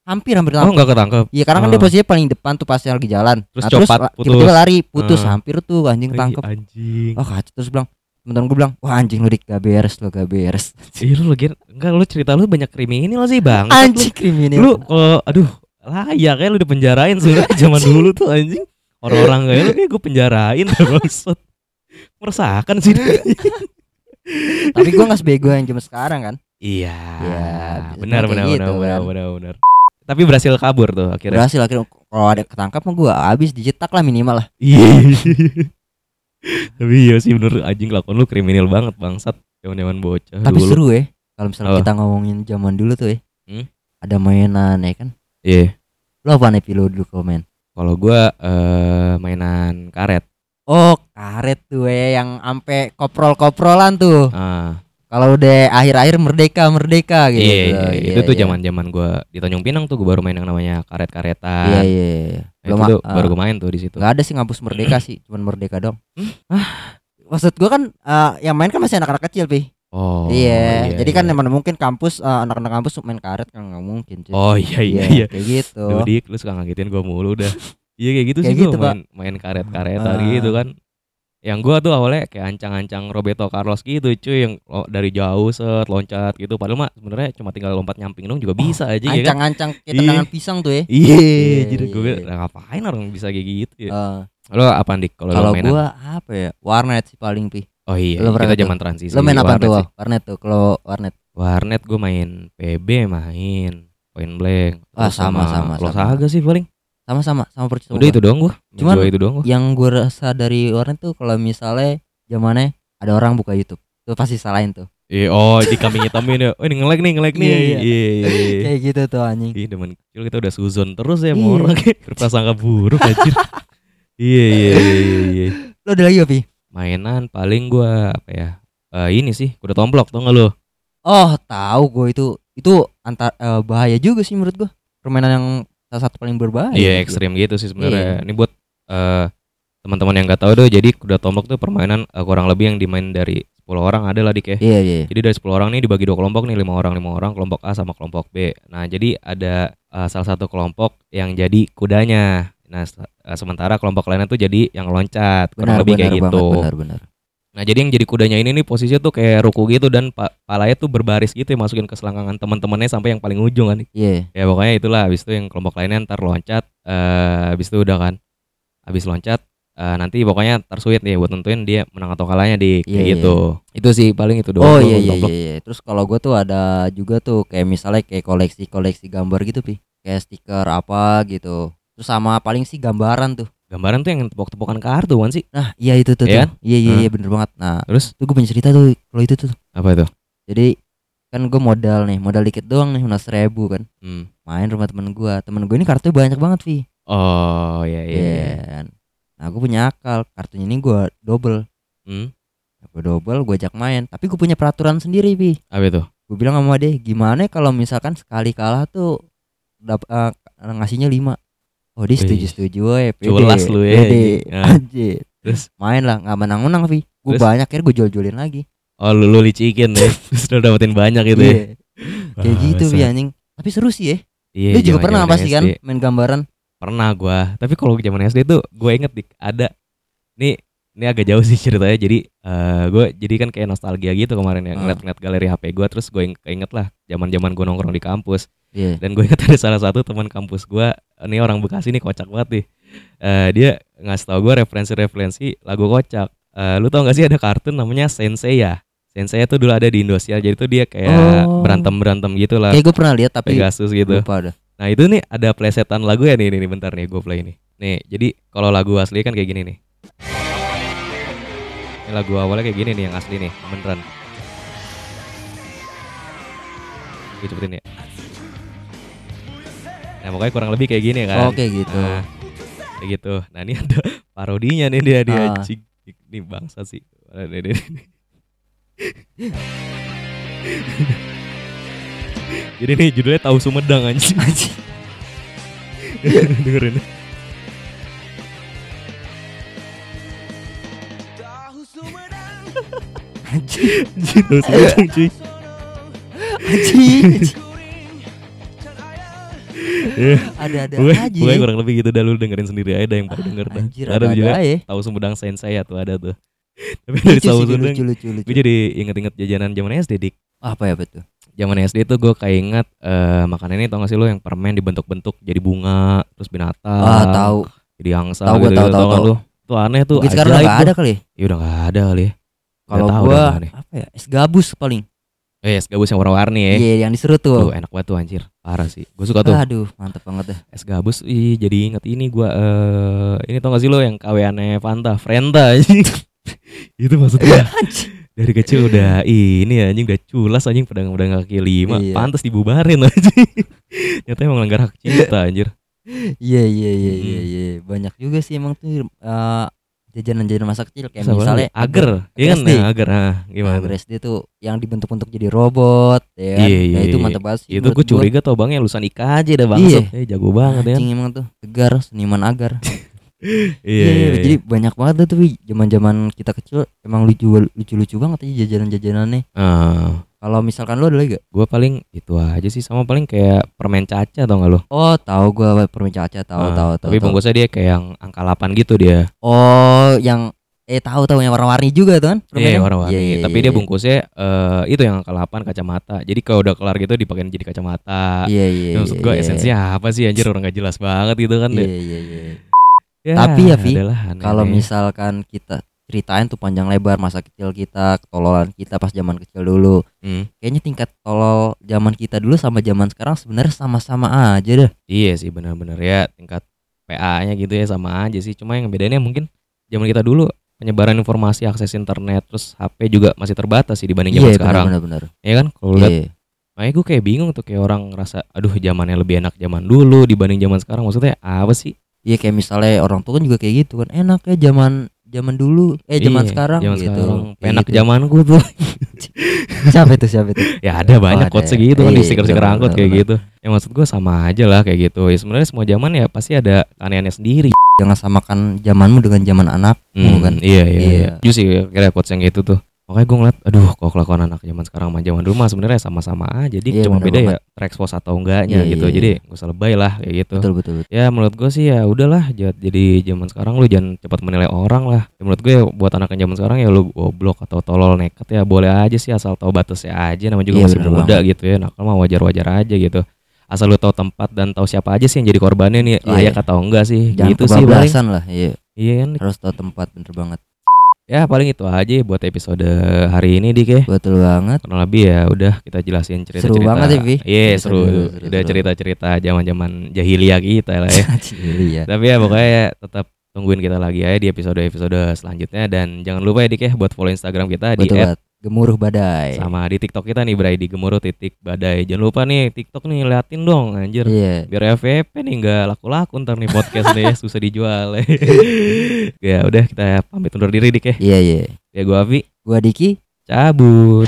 hampir hampir Oh ketangkep enggak ketangkep. Iya karena kan dia Oh. posisinya paling depan tuh pas lagi jalan. Terus nah, copat, la- putus. tiba-tiba lari putus Hmm. hampir tuh anjing tangkep. Anjing. Oh kacau terus bilang temen-temen gue bilang wah anjing lu dik gak beres lu gak beres. [LAUGHS] Ih lu lagi enggak lu cerita lu banyak kriminal sih, Bang. anjing kriminal. Lu kalau aduh layak kayak lu dipenjarain sebenarnya [LAUGHS] zaman dulu tuh anjing. Orang-orang kayak lu kayak gue penjarain [LAUGHS] maksud. Meresahkan sih. Tapi gue gak sebego yang zaman sekarang kan. Iya. Iya, benar benar kayak benar gitu benar kan. benar benar. Tapi berhasil kabur tuh akhirnya. Berhasil akhirnya kalau ada ketangkap mah gue habis dicetak lah minimal lah. Iya. Tapi iya sih bener anjing lakon lu kriminal banget bangsat. Zaman-zaman bocah Tapi dulu. seru ya kalau misalnya Apa? kita ngomongin zaman dulu tuh ya. Hmm? Ada mainan ya kan. Iya. Lo apa nih Pilo dulu komen? Kalau gua eh mainan karet. Oh karet tuh ya yang ampe koprol-koprolan tuh. Ah, Kalau udah akhir-akhir merdeka merdeka gitu. iya, iya, itu tuh iya. zaman-zaman gua di Tanjung Pinang tuh gua baru main yang namanya Iya karet-karetan. iya. iya. Nah, itu ah, baru gua main tuh di situ. nggak ada sih ngampus merdeka sih, cuman merdeka dong. Hmm? Maksud gua kan ah, yang main kan masih anak-anak kecil, Pi. Oh. iya. Jadi kan iya. emang mungkin kampus ah, anak-anak kampus main karet kan nggak mungkin. cuy. Oh iya iya iya. Kayak gitu. Duh, Dik, lu suka ngagetin gua mulu dah. [LAUGHS] Iya kayak gitu Kayak sih gitu, gua main main karet-karetan Ah. gitu kan. Yang gua tuh awalnya kayak ancang-ancang Roberto Carlos gitu cuy yang lo- dari jauh set loncat gitu padahal mah sebenarnya cuma tinggal lompat nyamping dong juga bisa aja ya kan. Ancang-ancang kayak Iya. tendangan pisang tuh ya. Iya, Iya, jadi gue iya. "Lah, ngapain orang bisa kayak gitu ya? Eh, Lo apa dik kalau Kalau gua apa ya? Warnet sih paling, Pi. oh iya, lo kita zaman transisi. Lo main apa warnet tuh? sih. Warnet tuh. Kalau warnet. Warnet gue main PB main, Point Blank. Ah, terus sama, sama, Lo sama. Saga sih paling. Sama-sama, sama persis sama Udah gua. itu doang gua. Cuman itu doang gua. yang gue rasa dari warnet tuh kalau misalnya zamannya ada orang buka YouTube tuh pasti salahin tuh Iya, oh di kambing hitamin ya. Oh ini nge-lag nih, nge-lag nih. Iya, Iya, iya. iya. iya. kayak gitu tuh anjing Ih, demen kecil kita udah suzon terus ya Iya. mau orang kayak berprasangka buruk anjir. Iya, iya, iya, iya, iya. lo ada lagi Pi? Mainan paling gua apa ya? Eh ini sih, kuda tomplok tau gak lo? oh tahu gue itu itu antar eh, bahaya juga sih menurut gue permainan yang salah satu paling berbahaya Iya gitu. ekstrim gitu sih sebenarnya. Iya. Ini buat eh, teman-teman yang nggak tahu deh. Jadi kuda tomplok tuh permainan eh, kurang lebih yang dimain dari 10 orang ada lah dik ya. iya iya Jadi dari 10 orang nih dibagi dua kelompok nih lima orang lima orang kelompok A sama kelompok B. Nah jadi ada eh, salah satu kelompok yang jadi kudanya. Nah eh, sementara kelompok lainnya tuh jadi yang loncat kurang benar lebih benar kayak banget gitu. benar benar Nah jadi yang jadi kudanya ini nih posisinya tuh kayak ruku gitu dan pa palanya tuh berbaris gitu ya masukin ke selangkangan teman-temannya sampai yang paling ujung kan. iya Ya pokoknya itulah habis itu yang kelompok lainnya ntar loncat eh habis itu udah kan. Habis loncat eh, nanti pokoknya tersuit nih buat nentuin dia menang atau kalahnya di kayak iya. gitu. Itu sih paling itu doang. oh gua iya iya, iya iya terus kalau gue tuh ada juga tuh kayak misalnya kayak koleksi koleksi gambar gitu pi kayak stiker apa gitu terus sama paling sih gambaran tuh Gambaran tuh yang tepok-tepokan kartu kan sih. nah iya itu tuh, Iya tuh. iya iya Hmm. iya bener banget nah Terus tuh gue punya cerita tuh kalau itu tuh apa itu? jadi kan gue modal nih modal dikit doang nih udah seribu kan Hmm. main rumah temen gue temen gue ini kartunya banyak banget Vi Oh iya iya. Iya iya. kan. nah gue punya akal kartunya ini gue double Hmm. gue double gue ajak main tapi gue punya peraturan sendiri Vi Apa itu? gue bilang sama dia gimana kalau misalkan sekali kalah tuh dap eh, ngasihnya lima oh dia setuju Wih. setuju ya Culas lu ya, pede. Ah. anjir Terus main lah nggak menang menang Vi gue banyak akhirnya gue jual jualin lagi oh lu, lu licikin [LAUGHS] deh. Lu dapetin banyak gitu ya. Kayak gitu Vi anjing tapi seru sih ya Iya, lu juga pernah pasti kan main gambaran Pernah gua. Tapi kalau zaman SD tuh gue inget dik ada nih ini agak jauh sih ceritanya. Jadi eh gue jadi kan kayak nostalgia gitu kemarin ya Ah. ngeliat-ngeliat galeri HP gue terus gue keinget lah zaman-zaman gue nongkrong di kampus iya dan gue inget ada salah satu teman kampus gue ini orang Bekasi nih kocak banget nih. Eh dia ngasih tau gue referensi-referensi lagu kocak. Eh lu tau gak sih ada kartun namanya Sensei ya? Sensei tuh dulu ada di Indosiar jadi tuh dia kayak Oh. berantem-berantem gitu lah. kayak gue pernah lihat tapi Pegasus gitu. lupa dah Nah itu nih ada plesetan lagu ya nih, nih, nih bentar nih gue play nih. Nih jadi kalau lagu asli kan kayak gini nih. Ini lagu awalnya kayak gini nih yang asli nih beneran. Gue cepetin ya. Nah pokoknya kurang lebih kayak gini kan. oke gitu Nah, kayak gitu. Nah ini ada [LAUGHS] parodinya nih dia dia Ah. anjing. nih bangsa sih. [LAUGHS] Jadi nih judulnya tahu Sumedang anjing. Anjing. [LAUGHS] Dengerin. Anjing. Anjing tahu Sumedang cuy. Anjing. Ya, [LAUGHS] Ada-ada Pokoknya, aja. pokoknya kurang lebih gitu dah lu dengerin sendiri aja yang pada denger dah. Anjir, ada ada-ada juga tahu Sumedang Sensei ya tuh ada tuh. [LAUGHS] Tapi dari tahu Sumedang gue jadi inget-inget jajanan zaman SD dik. Apa ya betul? Zaman SD tuh gue kayak inget eh makanan ini tau gak sih lu yang permen dibentuk-bentuk jadi bunga terus binatang. Ah, tahu. Jadi angsa Tahu gitu, tahu, tahu, lu. Tuh aneh tuh. Mungkin sekarang udah tuh. ada kali ya? Udah gak ada kali ya. Kalau nih. apa ya? Es gabus paling. Eh, es gabus yang warna-warni ya. Iya, yang diserut Tuh tuh. enak banget tuh anjir. Parah sih. Gue suka tuh. Aduh, mantep banget dah. Es gabus ih jadi inget ini gua eh ini tau gak sih lo yang kaweannya Fanta, Frenta anjing. [LAUGHS] itu maksud gua [LAUGHS] dari kecil udah ini anjing udah culas anjing pedang-pedang kaki lima Iya. pantas dibubarin [LAUGHS] anjing. Ternyata emang melanggar hak cipta anjir. Iya, iya, iya, iya, Hmm. iya. Banyak juga sih emang tuh eh, jajanan-jajanan masa kecil kayak apa misalnya agar, iya kan? Nah, agar. Nah, gimana? Agar SD tuh yang dibentuk-bentuk jadi robot, ya kan? Iya, iya, Nah, itu iya. mantep banget sih. itu gue curiga tau bang ya lulusan IKJ dah bang. Iya. Eh jago banget ya. Anjing emang tuh tegar seniman agar. [LAUGHS] Iya, Iya, iya, iya. jadi banyak banget tuh zaman-zaman kita kecil emang lucu lucu-lucu banget aja jajanan-jajanannya. Ah, Kalau misalkan lu ada lagi gak? gua paling itu aja sih sama paling kayak permen caca tau gak lo? Oh, tahu gua permen caca, tahu Ah, tahu tahu. Tapi bungkusnya dia kayak yang angka 8 gitu dia. Oh, yang eh tahu tahu yang warna-warni juga tuh kan? Iya permennya? warna-warni. Iya, iya, Tapi iya, dia iya. bungkusnya eh itu yang angka 8 kacamata. Jadi kalau udah kelar gitu dipakein jadi kacamata. Iya iya. Ya, maksud iya, gue iya. esensinya apa sih anjir orang gak jelas banget gitu kan Iya iya iya. Ya, Tapi ya, Vi, Kalau misalkan kita ceritain tuh panjang lebar masa kecil kita, ketololan kita pas zaman kecil dulu. Hmm, Kayaknya tingkat tolol zaman kita dulu sama zaman sekarang sebenarnya sama-sama aja dah. iya sih benar-benar ya tingkat PA-nya gitu ya sama aja sih. Cuma yang bedanya mungkin zaman kita dulu penyebaran informasi akses internet terus HP juga masih terbatas sih dibanding zaman Iya sekarang. benar-benar. Iya kan? Kalau lihat Iya. makanya gue kayak bingung tuh kayak orang ngerasa aduh zamannya lebih enak zaman dulu dibanding zaman sekarang. Maksudnya apa sih? Iya kayak misalnya orang tua kan juga kayak gitu kan enak ya zaman zaman dulu eh zaman Iya, sekarang zaman gitu. sekarang. Kayak Enak gitu. zaman gue tuh. [LAUGHS] siapa itu siapa itu? ya ada banyak ada quotes ya. segitu kan di Iya, stiker-stiker angkot kayak gitu. Yang maksud gue sama aja lah kayak gitu. Ya sebenarnya semua zaman ya pasti ada keanehannya sendiri. Jangan samakan zamanmu dengan zaman anak. Hmm, kan? Iya iya. Iya. iya. Justru sih kira quotes yang gitu tuh. Makanya gue ngeliat, aduh kok kelakuan anak zaman sekarang sama zaman dulu mah sebenarnya sama-sama aja. Jadi Iya, cuma beda banget. ya terekspos atau enggaknya Iya, gitu. iya, Jadi gak usah lebay lah kayak gitu. Betul betul betul. Ya menurut gue sih ya udahlah ja- jadi zaman sekarang lu jangan cepat menilai orang lah. Ya, menurut gue ya, buat anak zaman sekarang ya lu goblok atau tolol nekat ya boleh aja sih asal tahu batasnya aja namanya juga Iya, masih muda gitu ya. Nakal mah wajar-wajar aja gitu. Asal lu tahu tempat dan tahu siapa aja sih yang jadi korbannya nih Iya. layak atau enggak sih. Jangan gitu sih paling. lah. Iya. Iya kan. Harus tahu tempat bener banget. Ya paling itu aja buat episode hari ini dik ya. Betul banget. Kurang lebih ya udah kita jelasin cerita-cerita. Seru banget ya, Vi. Iya Seru, seru. seru, seru, Udah cerita-cerita zaman-zaman jahiliyah kita lah ya. [LAUGHS] Iya. Tapi ya pokoknya ya tetap tungguin kita lagi ya di episode-episode selanjutnya dan jangan lupa ya Dik ya buat follow Instagram kita di Betul at banget. Gemuruh badai. sama di TikTok kita nih Bray di gemuruh titik badai. Jangan lupa nih TikTok nih liatin dong anjir. Iya. Biar FVP nih nggak laku-laku ntar nih podcast nih [LAUGHS] susah dijual. [LAUGHS] ya udah kita pamit undur diri Dik ya. Iya iya. Ya gua Avi Gua Diki. cabut.